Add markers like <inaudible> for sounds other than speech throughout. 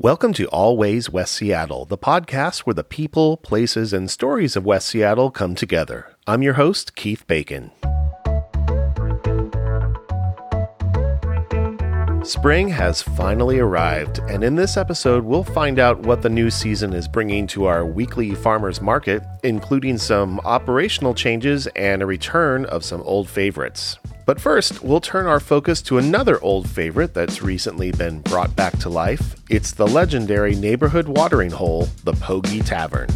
Welcome to Always West Seattle, the podcast where the people, places, and stories of West Seattle come together. I'm your host, Keith Bacon. Spring has finally arrived, and in this episode, we'll find out what the new season is bringing to our weekly farmers market, including some operational changes and a return of some old favorites. But first, we'll turn our focus to another old favorite that's recently been brought back to life. It's the legendary neighborhood watering hole, the Poggie Tavern.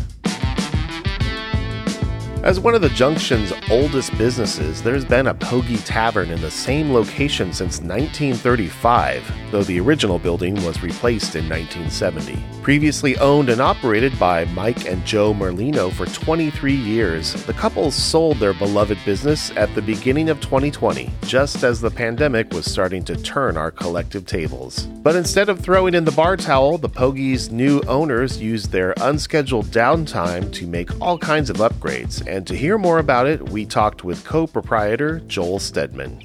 As one of the Junction's oldest businesses, there's been a Poggie Tavern in the same location since 1935, though the original building was replaced in 1970. Previously owned and operated by Mike and Joe Merlino for 23 years, the couple sold their beloved business at the beginning of 2020, just as the pandemic was starting to turn our collective tables. But instead of throwing in the bar towel, the Poggie's new owners used their unscheduled downtime to make all kinds of upgrades and to hear more about it, we talked with co proprietor Joel Stedman.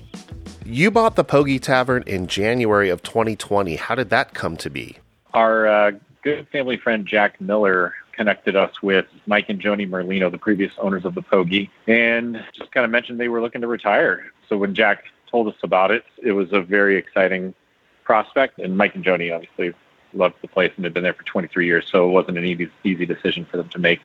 You bought the Poggie Tavern in January of 2020. How did that come to be? Our uh, good family friend Jack Miller connected us with Mike and Joni Merlino, the previous owners of the Poggie, and just kind of mentioned they were looking to retire. So when Jack told us about it, it was a very exciting prospect. And Mike and Joni obviously loved the place and had been there for 23 years, so it wasn't an easy, easy decision for them to make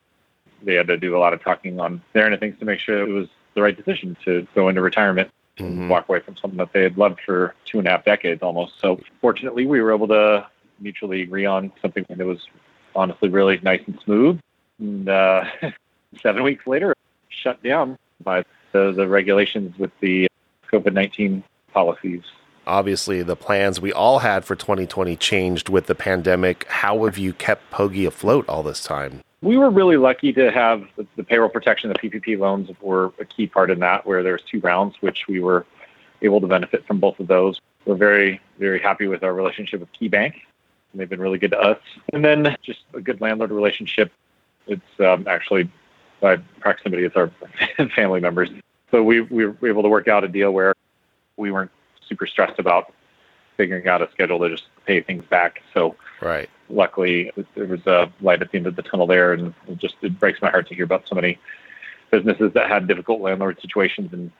they had to do a lot of talking on their end of things to make sure it was the right decision to go into retirement and mm-hmm. walk away from something that they had loved for two and a half decades almost. So fortunately, we were able to mutually agree on something that was honestly really nice and smooth. And uh, <laughs> seven weeks later, shut down by the, the regulations with the COVID 19 policies. Obviously, the plans we all had for 2020 changed with the pandemic. How have you kept Poggie afloat all this time? We were really lucky to have the, the payroll protection, the PPP loans were a key part in that, where there's two rounds, which we were able to benefit from both of those. We're very, very happy with our relationship with KeyBank. And they've been really good to us. And then just a good landlord relationship. It's um, actually by proximity, it's our <laughs> family members. So we, we were able to work out a deal where we weren't super stressed about figuring out a schedule to just pay things back. So right luckily there was a light at the end of the tunnel there, and it just it breaks my heart to hear about so many businesses that had difficult landlord situations and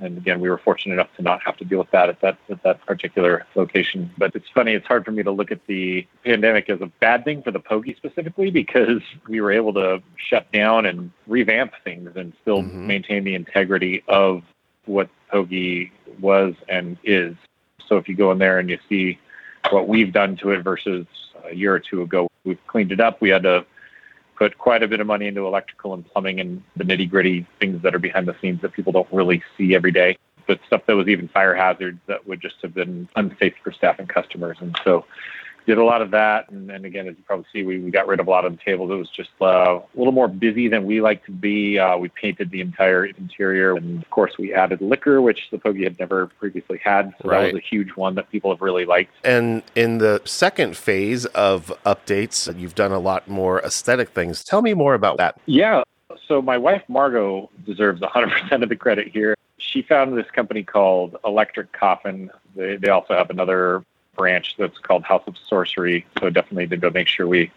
and again, we were fortunate enough to not have to deal with that at that at that particular location. But it's funny; it's hard for me to look at the pandemic as a bad thing for the Poggie specifically because we were able to shut down and revamp things and still mm-hmm. maintain the integrity of what Poggie was and is. So if you go in there and you see what we've done to it versus a year or two ago. We've cleaned it up. We had to put quite a bit of money into electrical and plumbing and the nitty gritty things that are behind the scenes that people don't really see every day. But stuff that was even fire hazards that would just have been unsafe for staff and customers. And so did a lot of that. And, and again, as you probably see, we, we got rid of a lot of the tables. It was just uh, a little more busy than we like to be. Uh, we painted the entire interior. And of course, we added liquor, which the Poggie had never previously had. So right. that was a huge one that people have really liked. And in the second phase of updates, you've done a lot more aesthetic things. Tell me more about that. Yeah. So my wife, Margot, deserves 100% <laughs> of the credit here. She found this company called Electric Coffin. They, they also have another branch that's called House of Sorcery. So definitely to go make sure we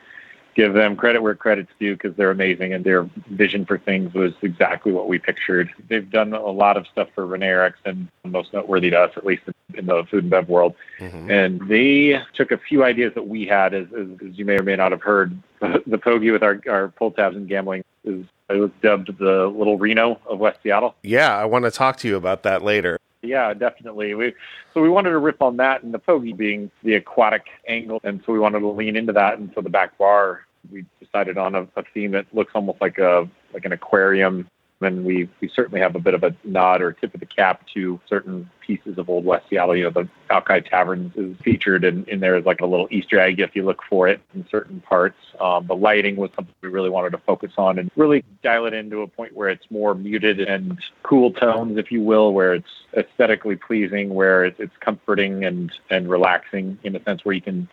give them credit where credit's due because they're amazing and their vision for things was exactly what we pictured. They've done a lot of stuff for Renee and most noteworthy to us, at least in the food and bev world. Mm-hmm. And they took a few ideas that we had, as, as, as you may or may not have heard. <laughs> the Poggie with our, our pull tabs and gambling is it was dubbed the little Reno of West Seattle. Yeah, I want to talk to you about that later. Yeah, definitely. We so we wanted to riff on that, and the Poggie being the aquatic angle, and so we wanted to lean into that. And so the back bar, we decided on a, a theme that looks almost like a like an aquarium and we we certainly have a bit of a nod or tip of the cap to certain pieces of Old West Seattle. You know, the Alki Taverns is featured in, in there as like a little Easter egg if you look for it in certain parts. Um, the lighting was something we really wanted to focus on and really dial it into a point where it's more muted and cool tones, if you will, where it's aesthetically pleasing, where it's, it's comforting and and relaxing in a sense where you can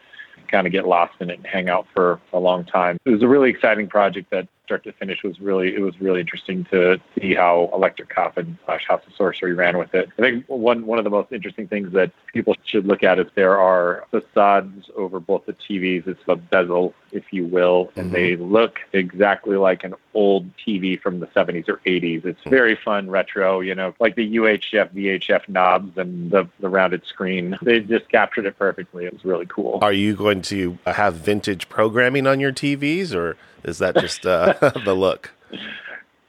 kind of get lost in it and hang out for a long time. It was a really exciting project that start to finish was really it was really interesting to see how Electric Coffin slash House of Sorcery ran with it. I think one one of the most interesting things that people should look at is there are facades over both the TVs. It's a bezel, if you will, and mm-hmm. they look exactly like an old TV from the 70s or 80s. It's very fun retro, you know, like the UHF VHF knobs and the the rounded screen. They just captured it perfectly. It was really cool. Are you going to have vintage programming on your TVs or is that just uh, <laughs> the look?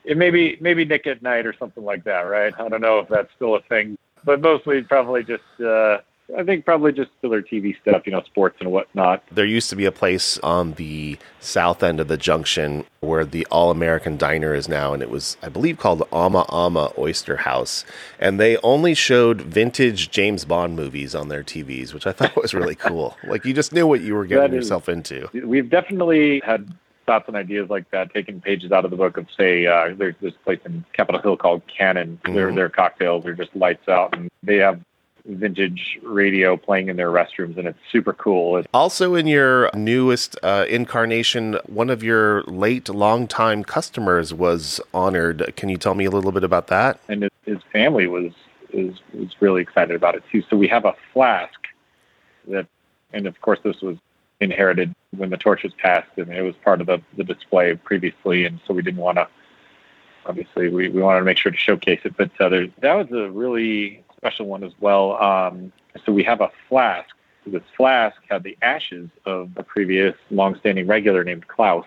It maybe maybe Nick at Nite or something like that, right? I don't know if that's still a thing, but mostly probably just uh, I think probably just filler TV stuff, you know, sports and whatnot. There used to be a place on the south end of the junction where the All American Diner is now, and it was, I believe, called Ama Ama Oyster House. And they only showed vintage James Bond movies on their TVs, which I thought was really cool. like you just knew what you were getting is, yourself into. We've definitely had thoughts and ideas like that, taking pages out of the book of, say, uh, there's this place in Capitol Hill called Canon. Mm-hmm. Their their cocktails are just lights out, and they have vintage radio playing in their restrooms, and it's super cool. Also, in your newest uh, incarnation, one of your late, longtime customers was honored. Can you tell me a little bit about that? And his family was is was really excited about it too. So we have a flask that, and of course, this was inherited when the torch was passed, and it was part of the, the display previously, and so we didn't want to. Obviously, we, we wanted to make sure to showcase it, but uh, that was a really special one as well. Um, so we have a flask. This flask had the ashes of a previous long-standing regular named Klaus,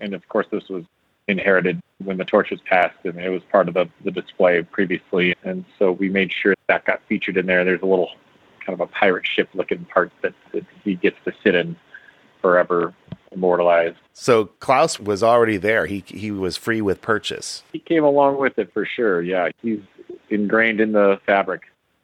and of course, this was inherited when the torch was passed, and it was part of the, the display previously. And so we made sure that got featured in there. There's a little kind of a pirate ship looking part that, that he gets to sit in forever immortalized. So Klaus was already there. He he was free with purchase. He came along with it for sure. Yeah, he's ingrained in the fabric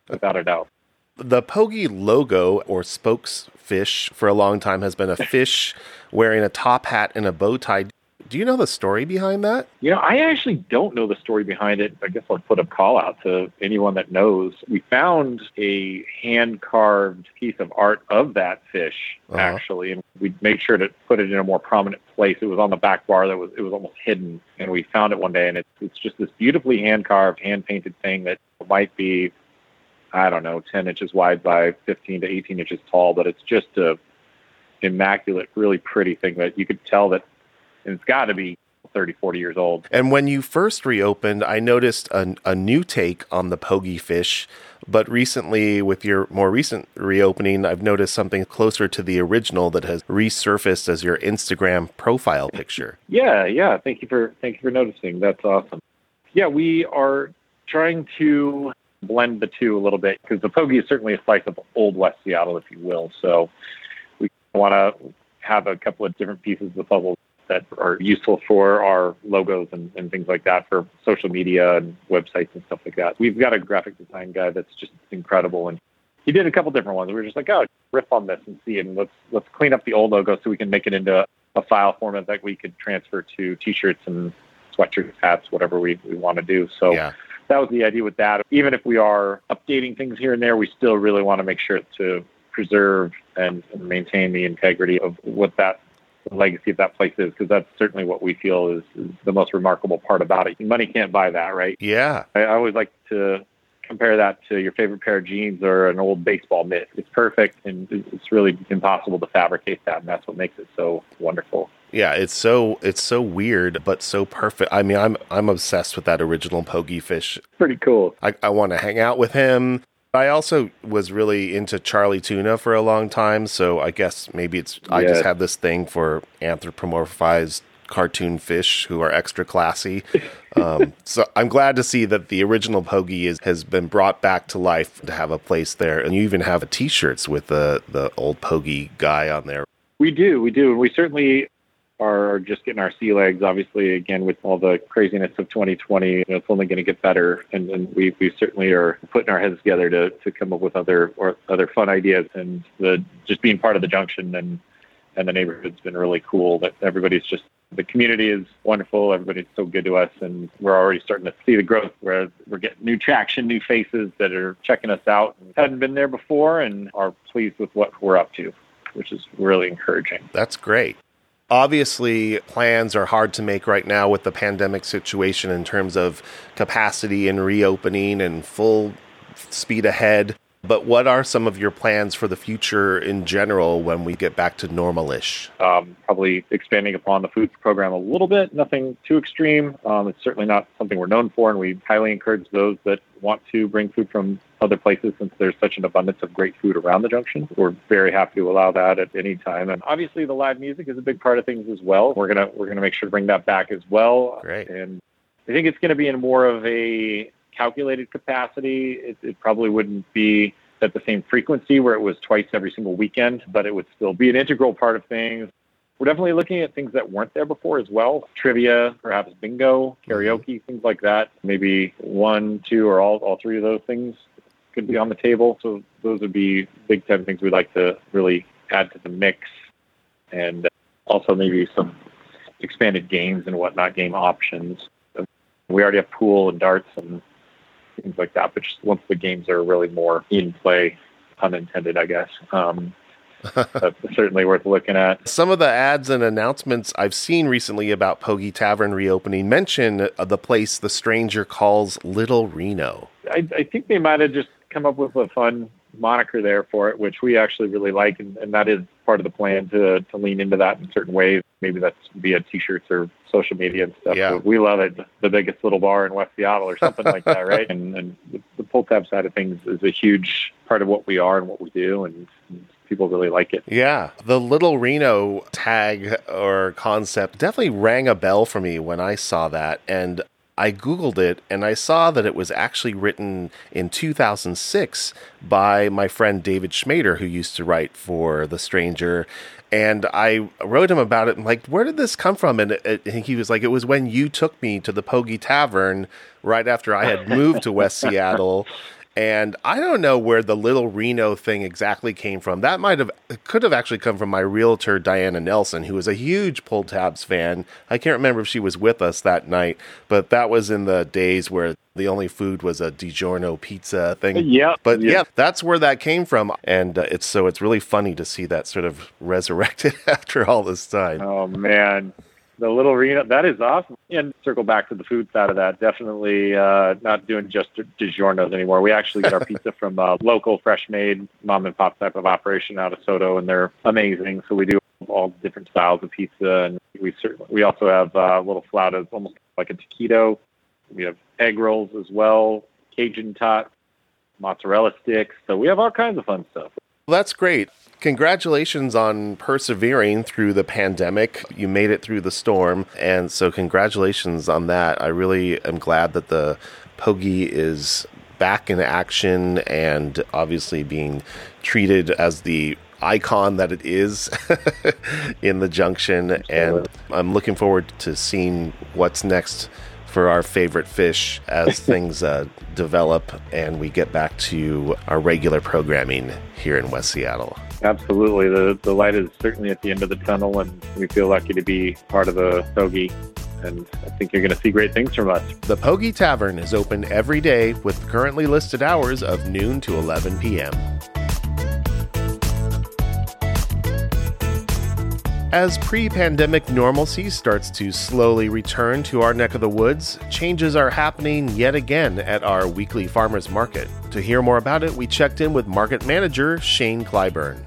without a doubt. The Poggie logo or spokes fish for a long time has been a fish wearing a top hat and a bow tie. Do you know the story behind that? You know, I actually don't know the story behind it. I guess I'll put a call out to anyone that knows. We found a hand carved piece of art of that fish, uh-huh. actually, and we made sure to put it in a more prominent place. It was on the back bar that was it was almost hidden, and we found it one day, and it's it's just this beautifully hand carved, hand painted thing that might be, I don't know, ten inches wide by fifteen to eighteen inches tall, but it's just a immaculate, really pretty thing that you could tell that and it's got to be 30, 40 years old. And when you first reopened, I noticed a, a new take on the Poggie fish. But recently, with your more recent reopening, I've noticed something closer to the original that has resurfaced as your Instagram profile picture. Yeah, yeah. Thank you for thank you for noticing. That's awesome. Yeah, we are trying to blend the two a little bit because the Poggie is certainly a slice of old West Seattle, if you will. So we want to have a couple of different pieces of the puzzle that are useful for our logos and, and things like that for social media and websites and stuff like that. We've got a graphic design guy that's just incredible and he did a couple different ones. We were just like, oh, riff on this and see, and let's let's clean up the old logo so we can make it into a file format that we could transfer to T-shirts and sweatshirts, hats, whatever we, we want to do. So yeah. that was the idea with that. Even if we are updating things here and there, we still really want to make sure to preserve and, and maintain the integrity of what that legacy of that place is because that's certainly what we feel is, is, the most remarkable part about it. Money can't buy that, right? Yeah. I, I always like to compare that to your favorite pair of jeans or an old baseball mitt. It's perfect and it's really impossible to fabricate that and that's what makes it so wonderful. Yeah, it's so it's so weird but so perfect. I mean, I'm I'm obsessed with that original Poggie fish. Pretty cool. I, I want to hang out with him. I also was really into Charlie Tuna for a long time, so I guess maybe it's I just have this thing for anthropomorphized cartoon fish who are extra classy. <laughs> Um, so I'm glad to see that the original Poggie is, has been brought back to life to have a place there, and you even have T-shirts with the the old Poggie guy on there. We do, we do, and we certainly are just getting our sea legs. Obviously, again, with all the craziness of 2020, you know, it's only going to get better. And, and we, we certainly are putting our heads together to, to come up with other or other fun ideas. And the just being part of the junction and and the neighborhood's been really cool. That everybody's just the community is wonderful. Everybody's so good to us, and we're already starting to see the growth. Where we're getting new traction, new faces that are checking us out, and hadn't been there before, and are pleased with what we're up to, which is really encouraging. That's great. Obviously, plans are hard to make right now with the pandemic situation in terms of capacity and reopening and full speed ahead. But what are some of your plans for the future in general when we get back to normalish? Um, probably expanding upon the food program a little bit, nothing too extreme. Um, it's certainly not something we're known for, and we highly encourage those that want to bring food from other places since there's such an abundance of great food around the junction. We're very happy to allow that at any time. And obviously the live music is a big part of things as well. We're gonna we're gonna make sure to bring that back as well. Great. And I think it's gonna be in more of a calculated capacity. It, it probably wouldn't be at the same frequency where it was twice every single weekend, but it would still be an integral part of things. We're definitely looking at things that weren't there before as well. Trivia, perhaps bingo, karaoke, things like that. Maybe one, two, or all, all three of those things could be on the table. So those would be big time things we'd like to really add to the mix. And also maybe some expanded games and whatnot, game options. We already have pool and darts and things like that. But just once the games are really more in play, unintended, I guess. Um, <laughs> that's certainly worth looking at. Some of the ads and announcements I've seen recently about Poggie Tavern reopening mention the place the stranger calls Little Reno. I, I think they might have just come up with a fun moniker there for it, which we actually really like, and, and that is part of the plan to to lean into that in certain ways. Maybe that's via T-shirts or social media and stuff. Yeah. But we love it. The biggest little bar in West Seattle or something like that, <laughs> right? And, and the, the pull tab side of things is a huge part of what we are and what we do, and, and people really like it. Yeah, the Little Reno tag or concept definitely rang a bell for me when I saw that, and I Googled it and I saw that it was actually written in 2006 by my friend David Schmader, who used to write for The Stranger. And I wrote him about it and, like, where did this come from? And, it, and he was like, it was when you took me to the Poggie Tavern right after I had moved to West Seattle. And I don't know where the little Reno thing exactly came from. That might have could have actually come from my realtor Diana Nelson, who was a huge pull tabs fan. I can't remember if she was with us that night, but that was in the days where the only food was a DiGiorno pizza thing. Yeah, But yeah, that's where that came from, and uh, it's so it's really funny to see that sort of <laughs> resurrected <laughs> after all this time. Oh man, the little Reno that is awesome. And circle back to the food side of that. Definitely uh, not doing just DiGiorno's anymore. We actually get our <laughs> pizza from a local, fresh made, mom and pop type of operation out of SoDo, and they're amazing. So we do all different styles of pizza, and we certainly we also have uh, little flautas, almost like a taquito. We have egg rolls as well, Cajun tots, mozzarella sticks. So we have all kinds of fun stuff. Well, that's great. Congratulations on persevering through the pandemic. You made it through the storm. And so, congratulations on that. I really am glad that the Poggie is back in action and obviously being treated as the icon that it is <laughs> in the junction. And I'm looking forward to seeing what's next for our favorite fish as <laughs> things uh, develop and we get back to our regular programming here in West Seattle. Absolutely. The, the light is certainly at the end of the tunnel, and we feel lucky to be part of the Poggie. And I think you're going to see great things from us. The Poggie Tavern is open every day with currently listed hours of noon to 11 p.m. As pre pandemic normalcy starts to slowly return to our neck of the woods, changes are happening yet again at our weekly farmers market. To hear more about it, we checked in with market manager Shane Clyburn.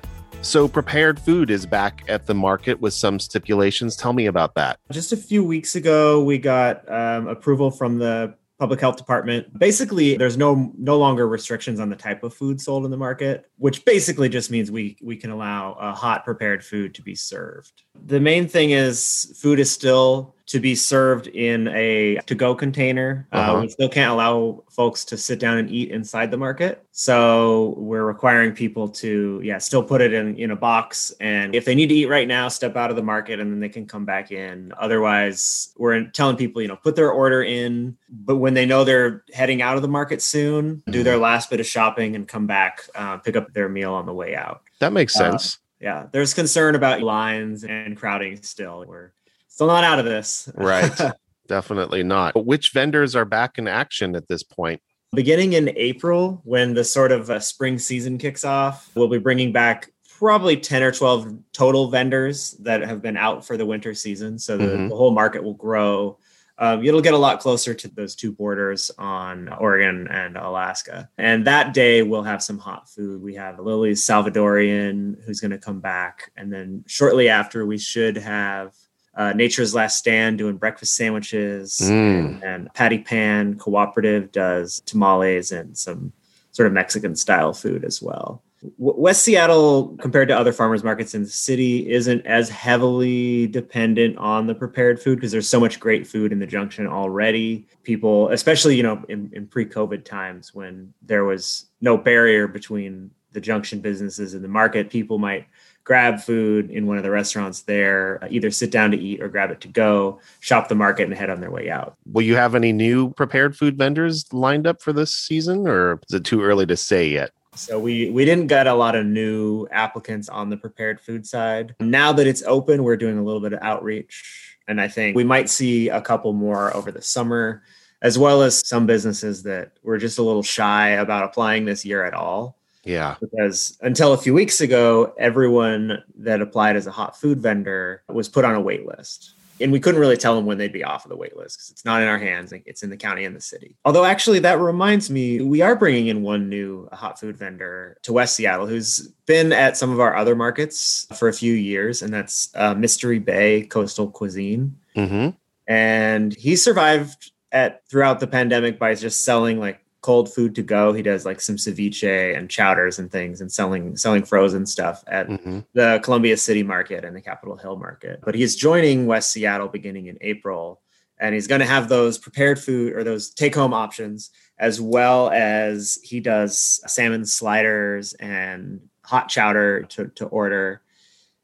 So, prepared food is back at the market with some stipulations. Tell me about that. Just a few weeks ago, we got um, approval from the public health department basically there's no no longer restrictions on the type of food sold in the market which basically just means we we can allow a hot prepared food to be served the main thing is food is still to be served in a to go container. Uh, Uh-huh. we still can't allow folks to sit down and eat inside the market. So we're requiring people to, yeah, still put it in, in a box. And if they need to eat right now, step out of the market and then they can come back in. Otherwise, we're telling people, you know, put their order in, but when they know they're heading out of the market soon, do their last bit of shopping and come back, uh, pick up their meal on the way out That makes Uh, sense. yeah there's concern about lines and crowding still we're still not out of this Right. <laughs> Definitely not. But which vendors are back in action at this point? beginning in april when the sort of uh, spring season kicks off we'll be bringing back probably 10 or 12 total vendors that have been out for the winter season. So the, mm-hmm. the whole market will grow. Um, it'll get a lot closer to those two borders on Oregon and Alaska. And that day we'll have some hot food. We have Lily's Salvadorian who's going to come back. And then shortly after, we should have uh, Nature's Last Stand doing breakfast sandwiches, mm. and, Patty Pan Cooperative does tamales and some sort of Mexican style food as well. West Seattle, compared to other farmers markets in the city, isn't as heavily dependent on the prepared food because there's so much great food in the junction already. People, especially you know in, in pre-COVID times when there was no barrier between the junction businesses and the market, people might grab food in one of the restaurants there, uh, either sit down to eat or grab it to go, shop the market, and head on their way out. Will you have any new prepared food vendors lined up for this season, or is it too early to say yet? So we we didn't get a lot of new applicants on the prepared food side. Now that it's open, we're doing a little bit of outreach, and I think we might see a couple more over the summer, as well as some businesses that were just a little shy about applying this year at all. Yeah. Because until a few weeks ago, everyone that applied as a hot food vendor was put on a wait list. And we couldn't really tell them when they'd be off of the wait list because it's not in our hands. It's in the county and the city. Although, actually, that reminds me, we are bringing in one new hot food vendor to West Seattle who's been at some of our other markets for a few years, and that's uh, Mystery Bay Coastal Cuisine. Mm-hmm. And he survived at throughout the pandemic by just selling like cold food to go. He does like some ceviche and chowders and things and selling selling frozen stuff at mm-hmm. the Columbia City Market and the Capitol Hill Market. But he's joining West Seattle beginning in April and he's going to have those prepared food or those take home options as well as he does salmon sliders and hot chowder to, to order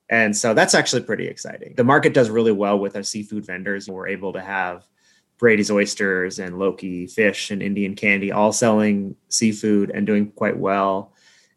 and so that's actually pretty exciting the market does really well with our seafood vendors we're able to have Brady's Oysters and Loki Fish and Indian Candy, all selling seafood and doing quite well.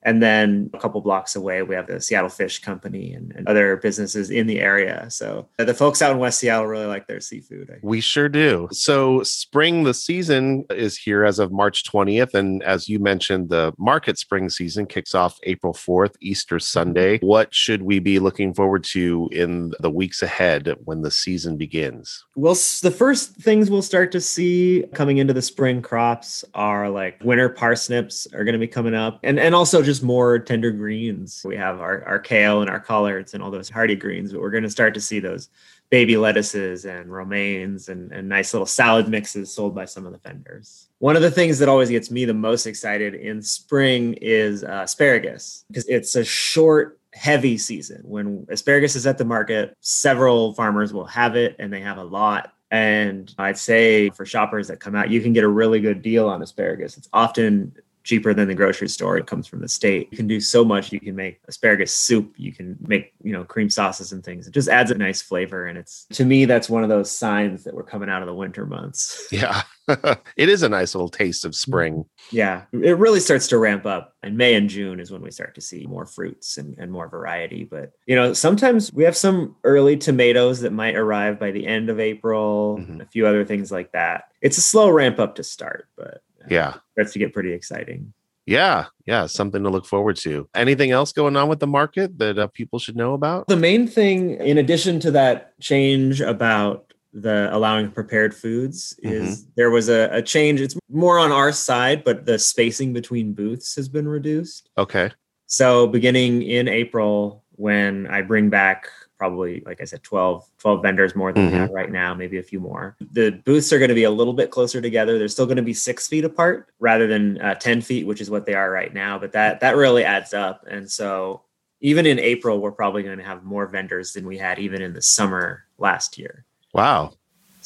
And then a couple blocks away, we have the Seattle Fish Company and, and, other businesses in the area. So the folks out in West Seattle really like their seafood. We sure do. So spring, the season is here as of March 20th. And as you mentioned, the market spring season kicks off April 4th, Easter Sunday. Mm-hmm. What should we be looking forward to in the weeks ahead when the season begins? Well, the first things we'll start to see coming into the spring crops are like winter parsnips are going to be coming up and, and also just more tender greens. We have our, our kale and our collards and all those hardy greens, but we're going to start to see those baby lettuces and romaines and, and nice little salad mixes sold by some of the vendors. One of the things that always gets me the most excited in spring is uh, asparagus because it's a short heavy season. When asparagus is at the market, several farmers will have it and they have a lot. And I'd say for shoppers that come out, you can get a really good deal on asparagus. It's often cheaper than the grocery store. It comes from the state. You can do so much. You can make asparagus soup. You can make, you know, cream sauces and things. It just adds a nice flavor. And it's, to me, that's one of those signs that we're coming out of the winter months. Yeah. <laughs> it is a nice little taste of spring. Yeah. It really starts to ramp up. And May and June is when we start to see more fruits and, and more variety. But, you know, sometimes we have some early tomatoes that might arrive by the end of April, mm-hmm. a few other things like that. It's a slow ramp up to start, but yeah. starts to get pretty exciting. Yeah. Yeah. Something to look forward to. Anything else going on with the market that uh, people should know about? The main thing in addition to that change about the allowing prepared foods is mm-hmm. there was a, a change. It's more on our side but the spacing between booths has been reduced. Okay. So beginning in april when i bring back probably like i said 12 12 vendors more than mm-hmm. we have right now maybe a few more. The booths are going to be a little bit closer together. They're still going to be six feet apart rather than uh, 10 feet which is what they are right now but that that really adds up. And so even in april we're probably going to have more vendors than we had even in the summer last year. Wow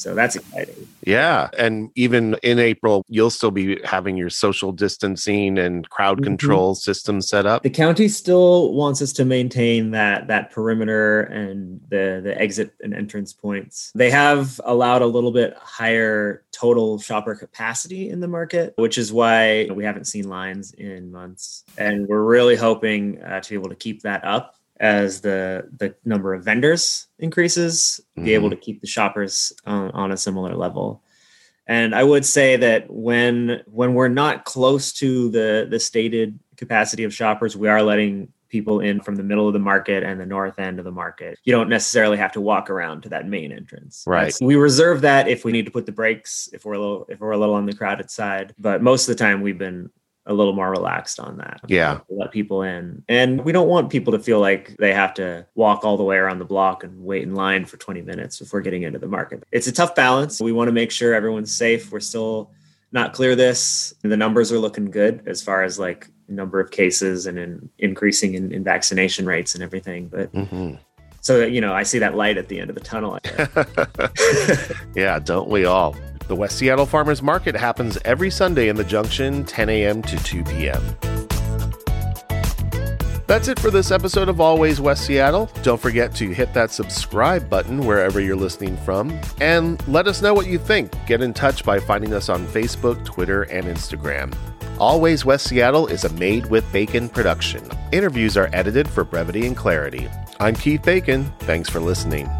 so that's exciting. Yeah. And even in April, you'll still be having your social distancing and crowd mm-hmm. control system set up. The county still wants us to maintain that that perimeter and the the exit and entrance points. They have allowed a little bit higher total shopper capacity in the market, which is why we haven't seen lines in months. And we're really hoping uh, to be able to keep that up as the the number of vendors increases, mm-hmm. be able mm-hmm. to keep the shoppers on, on a similar level. And I would say that when when we're not close to the the stated capacity of shoppers, we are letting people in from the middle of the market and the north end of the market. You don't necessarily have to walk around to that main entrance. Right. That's- we reserve that if we need to put the brakes if we're a little if we're a little on the crowded side. But most of the time we've been a little more relaxed on that. Yeah. Let people in. And we don't want people to feel like they have to walk all the way around the block and wait in line for 20 minutes before getting into the market. It's a tough balance. We want to make sure everyone's safe. We're still not clear this. The numbers are looking good as far as like number of cases and in increasing in, in vaccination rates and everything. But hmm so you know, I see that light at the end of the tunnel. <laughs> yeah, don't we all? The West Seattle Farmers Market happens every Sunday in the Junction, 10 a.m. to 2 p.m. That's it for this episode of Always West Seattle. Don't forget to hit that subscribe button wherever you're listening from and let us know what you think. Get in touch by finding us on Facebook, Twitter, and Instagram. Always West Seattle is a made with bacon production. Interviews are edited for brevity and clarity. I'm Keith Bacon. Thanks for listening.